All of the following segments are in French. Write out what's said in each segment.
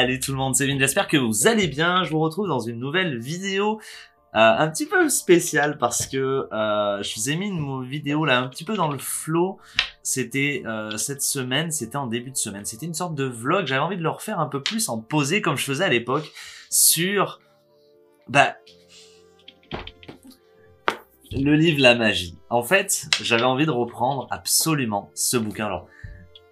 Salut tout le monde, c'est Vin, j'espère que vous allez bien. Je vous retrouve dans une nouvelle vidéo euh, un petit peu spéciale parce que euh, je vous ai mis une vidéo là un petit peu dans le flow. C'était euh, cette semaine, c'était en début de semaine. C'était une sorte de vlog, j'avais envie de le refaire un peu plus en posé comme je faisais à l'époque sur bah le livre La magie. En fait, j'avais envie de reprendre absolument ce bouquin.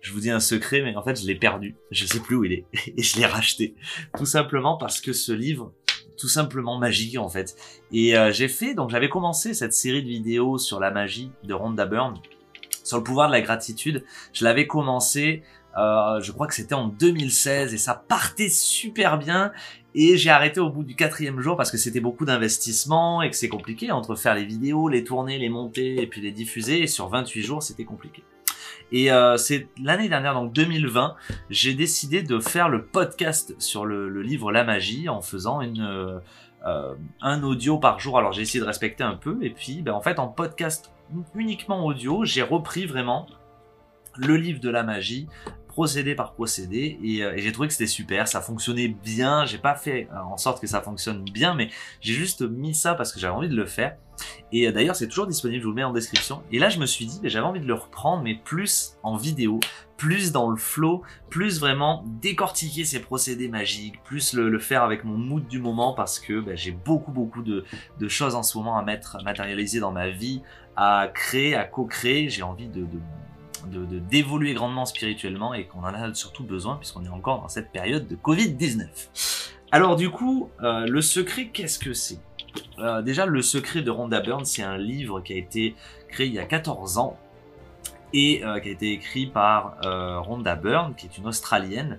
Je vous dis un secret, mais en fait, je l'ai perdu. Je sais plus où il est. Et je l'ai racheté. Tout simplement parce que ce livre, tout simplement magique, en fait. Et euh, j'ai fait, donc j'avais commencé cette série de vidéos sur la magie de Rhonda Byrne, sur le pouvoir de la gratitude. Je l'avais commencé, euh, je crois que c'était en 2016, et ça partait super bien. Et j'ai arrêté au bout du quatrième jour parce que c'était beaucoup d'investissement et que c'est compliqué entre faire les vidéos, les tourner, les monter et puis les diffuser. Et sur 28 jours, c'était compliqué. Et euh, c'est l'année dernière, donc 2020, j'ai décidé de faire le podcast sur le, livre La Magie en faisant euh, euh, un audio par jour. Alors j'ai essayé de respecter un peu. Et puis, ben, en fait, en podcast uniquement audio, j'ai repris vraiment le livre de la magie procédé par procédé et, et j'ai trouvé que c'était super, ça fonctionnait bien, j'ai pas fait en sorte que ça fonctionne bien mais j'ai juste mis ça parce que j'avais envie de le faire et euh, d'ailleurs, c'est toujours disponible, je vous le mets en description. Et là, je me suis dit, j'avais envie de le reprendre, mais plus en vidéo, plus dans le flow, plus vraiment décortiquer ces procédés magiques, plus le, faire avec mon mood du moment, parce que ben, j'ai beaucoup, beaucoup de, choses en ce moment à mettre, matérialiser dans ma vie, à créer, à co-créer. J'ai envie de, d'évoluer grandement spirituellement et qu'on en a surtout besoin puisqu'on est encore dans cette période de Covid-19. Alors du coup, euh, le secret, qu'est-ce que c'est? Euh, déjà, Le secret de Rhonda Byrne, c'est un livre qui a été créé il y a 14 ans et euh, qui a été écrit par Rhonda Byrne, qui est une Australienne,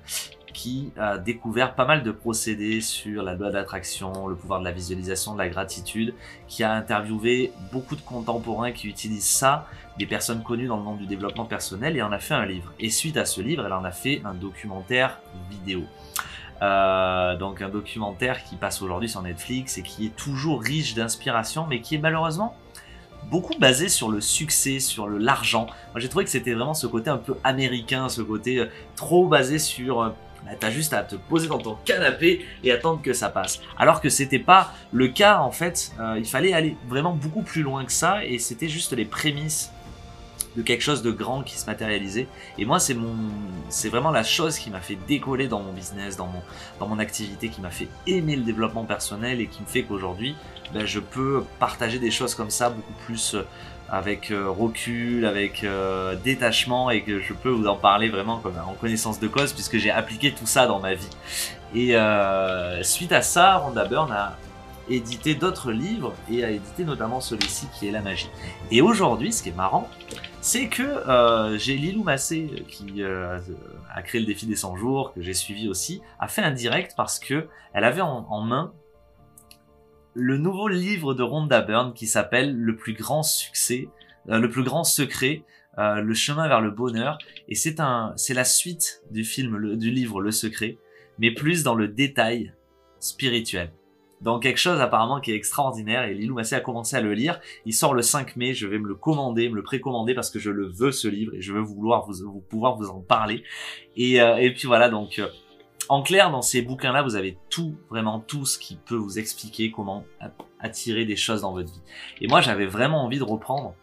qui a découvert pas mal de procédés sur la loi d'attraction, le pouvoir de la visualisation, de la gratitude, qui a interviewé beaucoup de contemporains qui utilisent ça, des personnes connues dans le monde du développement personnel, et en a fait un livre. Et suite à ce livre, elle en a fait un documentaire vidéo. Euh, donc un documentaire qui passe aujourd'hui sur Netflix et qui est toujours riche d'inspiration, mais qui est malheureusement beaucoup basé sur le succès, sur l'argent. Moi j'ai trouvé que c'était vraiment ce côté un peu américain, ce côté euh, trop basé sur euh, bah, t'as juste à te poser dans ton canapé et attendre que ça passe. Alors que c'était pas le cas en fait, il fallait aller vraiment beaucoup plus loin que ça et c'était juste les prémices de quelque chose de grand qui se matérialisait. Et moi, c'est vraiment la chose qui m'a fait décoller dans mon business, dans mon, dans activité, qui m'a fait aimer le développement personnel et qui me fait qu'aujourd'hui, ben, je peux partager des choses comme ça beaucoup plus euh, avec euh, recul, avec euh, détachement et que je peux vous en parler vraiment comme en connaissance de cause puisque j'ai appliqué tout ça dans ma vie. Et suite à ça, Rhonda Byrne a édité d'autres livres et a édité notamment celui-ci qui est La Magie. Et aujourd'hui, ce qui est marrant, c'est que euh, j'ai Lilou Massé qui euh, a créé le défi des 100 jours, que j'ai suivi aussi, a fait un direct parce que elle avait en, main le nouveau livre de Rhonda Byrne qui s'appelle Le plus grand succès, euh, le plus grand secret, le chemin vers le bonheur. Et c'est un, c'est la suite du film, du livre Le Secret, mais plus dans le détail spirituel dans quelque chose apparemment qui est extraordinaire et Lilou Massé a commencé à le lire. Il sort le 5 mai, je vais me le commander, me le précommander parce que je le veux ce livre et je veux vouloir vous, pouvoir vous en parler. Et, euh, et puis voilà, donc euh, en clair, dans ces bouquins-là, vous avez tout, vraiment tout ce qui peut vous expliquer comment attirer des choses dans votre vie. Et moi, j'avais vraiment envie de reprendre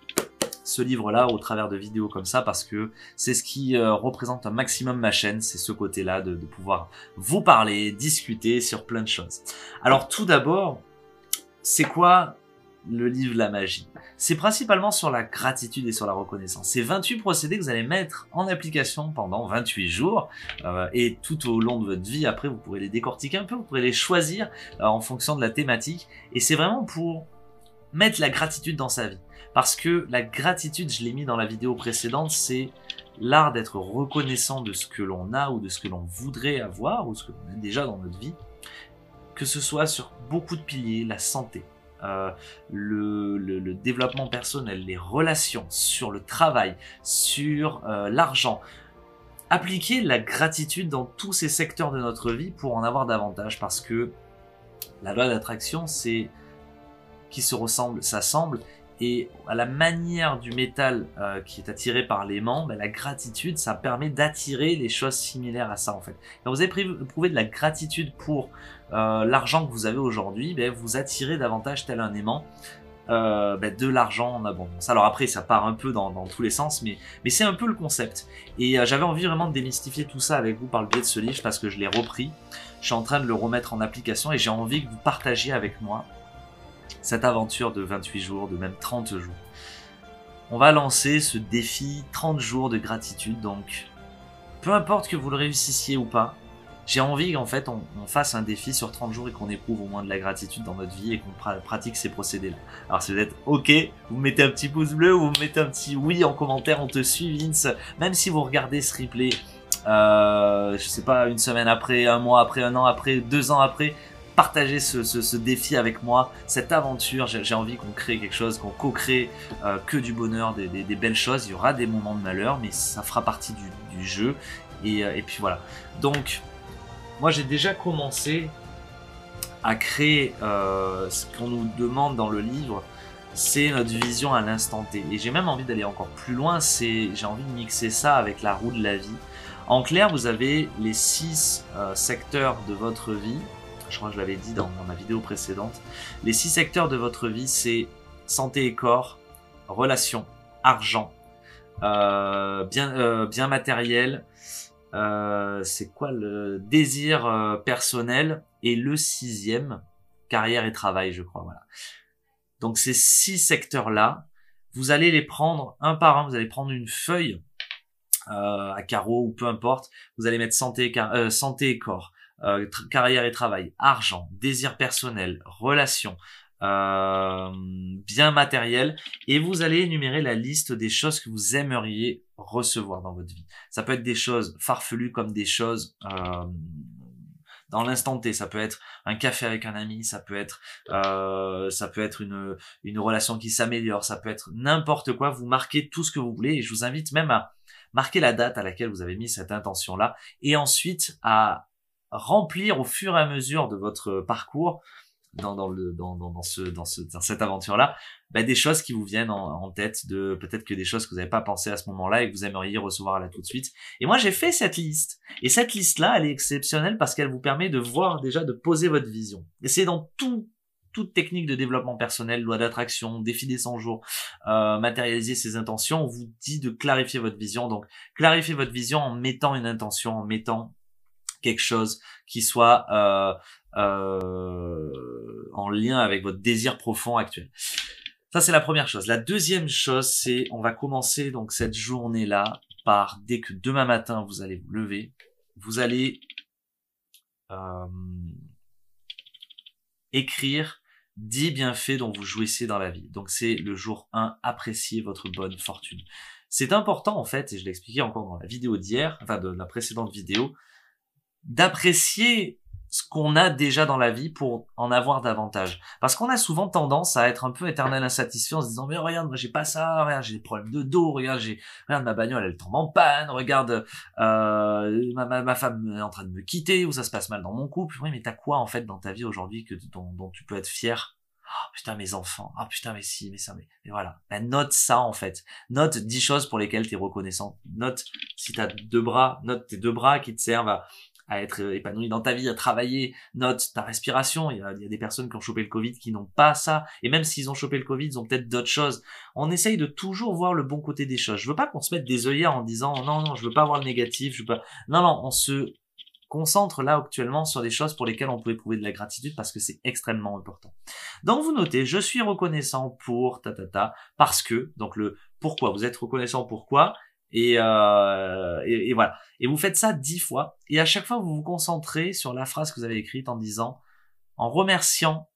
ce livre-là au travers de vidéos comme ça parce que c'est ce qui euh, représente un maximum ma chaîne, c'est ce côté-là de, de pouvoir vous parler, discuter sur plein de choses. Alors tout d'abord, c'est quoi le livre La Magie? C'est principalement sur la gratitude et sur la reconnaissance. C'est 28 procédés que vous allez mettre en application pendant 28 jours euh, et tout au long de votre vie. Après, vous pourrez les décortiquer un peu, vous pourrez les choisir euh, en fonction de la thématique. Et c'est vraiment pour mettre la gratitude dans sa vie. Parce que la gratitude, je l'ai mis dans la vidéo précédente, c'est l'art d'être reconnaissant de ce que l'on a ou de ce que l'on voudrait avoir ou ce que l'on a déjà dans notre vie. Que ce soit sur beaucoup de piliers, la santé, euh, le, développement personnel, les relations, sur le travail, sur euh, l'argent. Appliquer la gratitude dans tous ces secteurs de notre vie pour en avoir davantage parce que la loi d'attraction, c'est qui se ressemble s'assemble Et à la manière du métal euh, qui est attiré par l'aimant, ben, la gratitude, ça permet d'attirer les choses similaires à ça en fait. Quand vous avez prouvé de la gratitude pour euh, l'argent que vous avez aujourd'hui, ben, vous attirez davantage tel un aimant euh, ben, de l'argent en abondance. Alors après, ça part un peu dans, tous les sens, mais, mais c'est un peu le concept. Et j'avais envie vraiment de démystifier tout ça avec vous par le biais de ce livre parce que je l'ai repris. Je suis en train de le remettre en application et j'ai envie que vous partagiez avec moi cette aventure de 28 jours, de même 30 jours. On va lancer ce défi 30 jours de gratitude, donc peu importe que vous le réussissiez ou pas, j'ai envie qu'en fait on, fasse un défi sur 30 jours et qu'on éprouve au moins de la gratitude dans notre vie et qu'on pratique ces procédés-là. Alors si vous êtes ok, vous mettez un petit pouce bleu ou vous mettez un petit oui en commentaire, on te suit Vince, même si vous regardez ce replay, euh, je sais pas, une semaine après, un mois après, un an après, deux ans après, partagez ce, défi avec moi, cette aventure. J'ai envie qu'on crée quelque chose, qu'on co-crée euh, que du bonheur, des, belles choses. Il y aura des moments de malheur, mais ça fera partie du, jeu. Et, euh, et, puis voilà. Donc, moi j'ai déjà commencé à créer euh, ce qu'on nous demande dans le livre. C'est notre vision à l'instant T. Et j'ai même envie d'aller encore plus loin. C'est, j'ai envie de mixer ça avec la roue de la vie. En clair, vous avez les six secteurs de votre vie je crois que je l'avais dit dans, ma vidéo précédente. Les six secteurs de votre vie, c'est santé et corps, relations, argent, euh, bien, euh, bien matériel, euh, c'est quoi le désir personnel et le sixième, carrière et travail, je crois. Donc ces six secteurs-là, vous allez les prendre un par un, vous allez prendre une feuille à carreaux ou peu importe, vous allez mettre santé, santé et corps, euh, carrière et travail, argent, désir personnel, relations, euh, bien matériel, et vous allez énumérer la liste des choses que vous aimeriez recevoir dans votre vie. Ça peut être des choses farfelues comme des choses euh, dans l'instant T. Ça peut être un café avec un ami, ça peut être, euh, ça peut être une, une relation qui s'améliore, ça peut être n'importe quoi. Vous marquez tout ce que vous voulez et je vous invite même à marquer la date à laquelle vous avez mis cette intention-là et ensuite à remplir au fur et à mesure de votre parcours dans, cette aventure-là, bah, des choses qui vous viennent en, tête, de peut-être que des choses que vous n'avez pas pensé à ce moment-là et que vous aimeriez recevoir là tout de suite. Et moi, j'ai fait cette liste. Et cette liste-là, elle est exceptionnelle parce qu'elle vous permet de voir déjà, de poser votre vision. Et c'est dans tout toute technique de développement personnel, loi d'attraction, défi des 100 jours, euh, matérialiser ses intentions, on vous dit de clarifier votre vision. Donc, clarifier votre vision en mettant une intention, en mettant quelque chose qui soit euh, euh, en lien avec votre désir profond actuel. Ça, c'est la première chose. La deuxième chose, c'est on va commencer donc cette journée-là par dès que demain matin vous allez vous lever, vous allez euh, écrire 10 bienfaits dont vous jouissez dans la vie. Donc c'est le jour 1, appréciez votre bonne fortune. C'est important en fait, et je l'ai expliqué encore dans la vidéo d'hier, enfin de la précédente vidéo, d'apprécier ce qu'on a déjà dans la vie pour en avoir davantage. Parce qu'on a souvent tendance à être un peu éternel insatisfait en se disant mais regarde moi j'ai pas ça, regarde j'ai des problèmes de dos, regarde j'ai regarde ma bagnole elle tombe en panne, regarde euh, ma, ma, femme est en train de me quitter ou ça se passe mal dans mon couple. Oui mais t'as quoi en fait dans ta vie aujourd'hui que dont, dont tu peux être fier? Oh putain mes enfants, oh putain mais si, mais ça, mais, mais voilà. Ben, note ça en fait. Note 10 choses pour lesquelles tu es reconnaissant. Note si tu as deux bras, note tes deux bras qui te servent à, à être épanoui dans ta vie, à travailler, note ta respiration. Il y a, il y a des personnes qui ont chopé le Covid qui n'ont pas ça. Et même s'ils ont chopé le Covid, ils ont peut-être d'autres choses. On essaye de toujours voir le bon côté des choses. Je veux pas qu'on se mette des œillères en disant non, non, je veux pas voir le négatif, je veux pas. Non, non, on se concentre là actuellement sur des choses pour lesquelles on peut éprouver de la gratitude parce que c'est extrêmement important. Donc vous notez, je suis reconnaissant pour ta ta ta parce que donc le pourquoi vous êtes reconnaissant pourquoi euh, et, voilà. Et vous faites ça dix fois. Et à chaque fois, vous vous concentrez sur la phrase que vous avez écrite en disant, en remerciant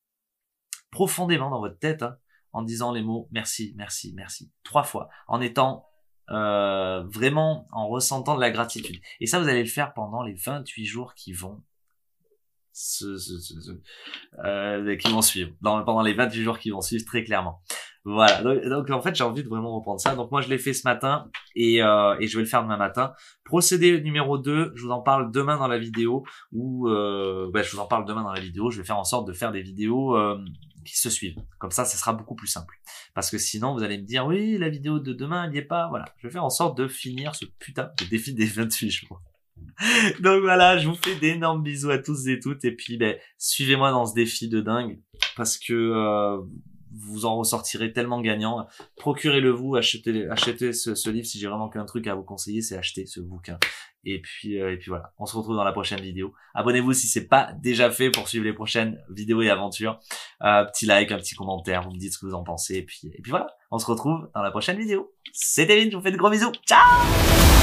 profondément dans votre tête, hein, en disant les mots merci, merci, merci, trois fois, en étant euh, vraiment en ressentant de la gratitude. Et ça, vous allez le faire pendant les 28 jours qui vont euh, qui vont suivre, pendant les 28 jours qui vont suivre très clairement. Voilà, donc, en fait j'ai envie de vraiment reprendre ça. Donc moi je l'ai fait ce matin et, euh, et je vais le faire demain matin. Procédé numéro 2, je vous en parle demain dans la vidéo ou euh, bah, je vous en parle demain dans la vidéo. Je vais faire en sorte de faire des vidéos euh, qui se suivent. Comme ça, ça sera beaucoup plus simple. Parce que sinon, vous allez me dire, oui, la vidéo de demain, elle n'y est pas. Voilà. Je vais faire en sorte de finir ce putain de défi des 28 jours. Donc voilà, je vous fais d'énormes bisous à tous et toutes. Et puis, ben, suivez-moi dans ce défi de dingue. Parce que euh, vous en ressortirez tellement gagnant. Procurez-le vous, achetez, achetez ce, livre. Si j'ai vraiment qu'un truc à vous conseiller, c'est acheter ce bouquin. Et puis, euh, et puis voilà, on se retrouve dans la prochaine vidéo. Abonnez-vous si c'est pas déjà fait pour suivre les prochaines vidéos et aventures. Euh, petit like, un petit commentaire, vous me dites ce que vous en pensez. Et puis, et puis voilà, on se retrouve dans la prochaine vidéo. C'était Vin, je vous fais de gros bisous. Ciao